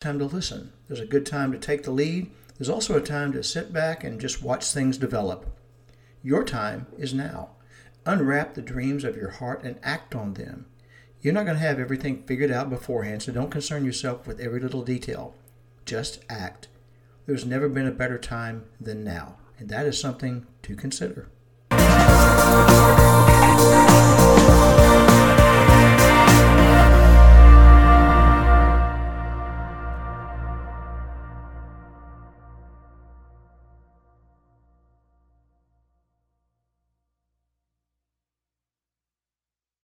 time to listen. There's a good time to take the lead. There's also a time to sit back and just watch things develop. Your time is now. Unwrap the dreams of your heart and act on them. You're not going to have everything figured out beforehand, so don't concern yourself with every little detail. Just act. There's never been a better time than now, and that is something to consider.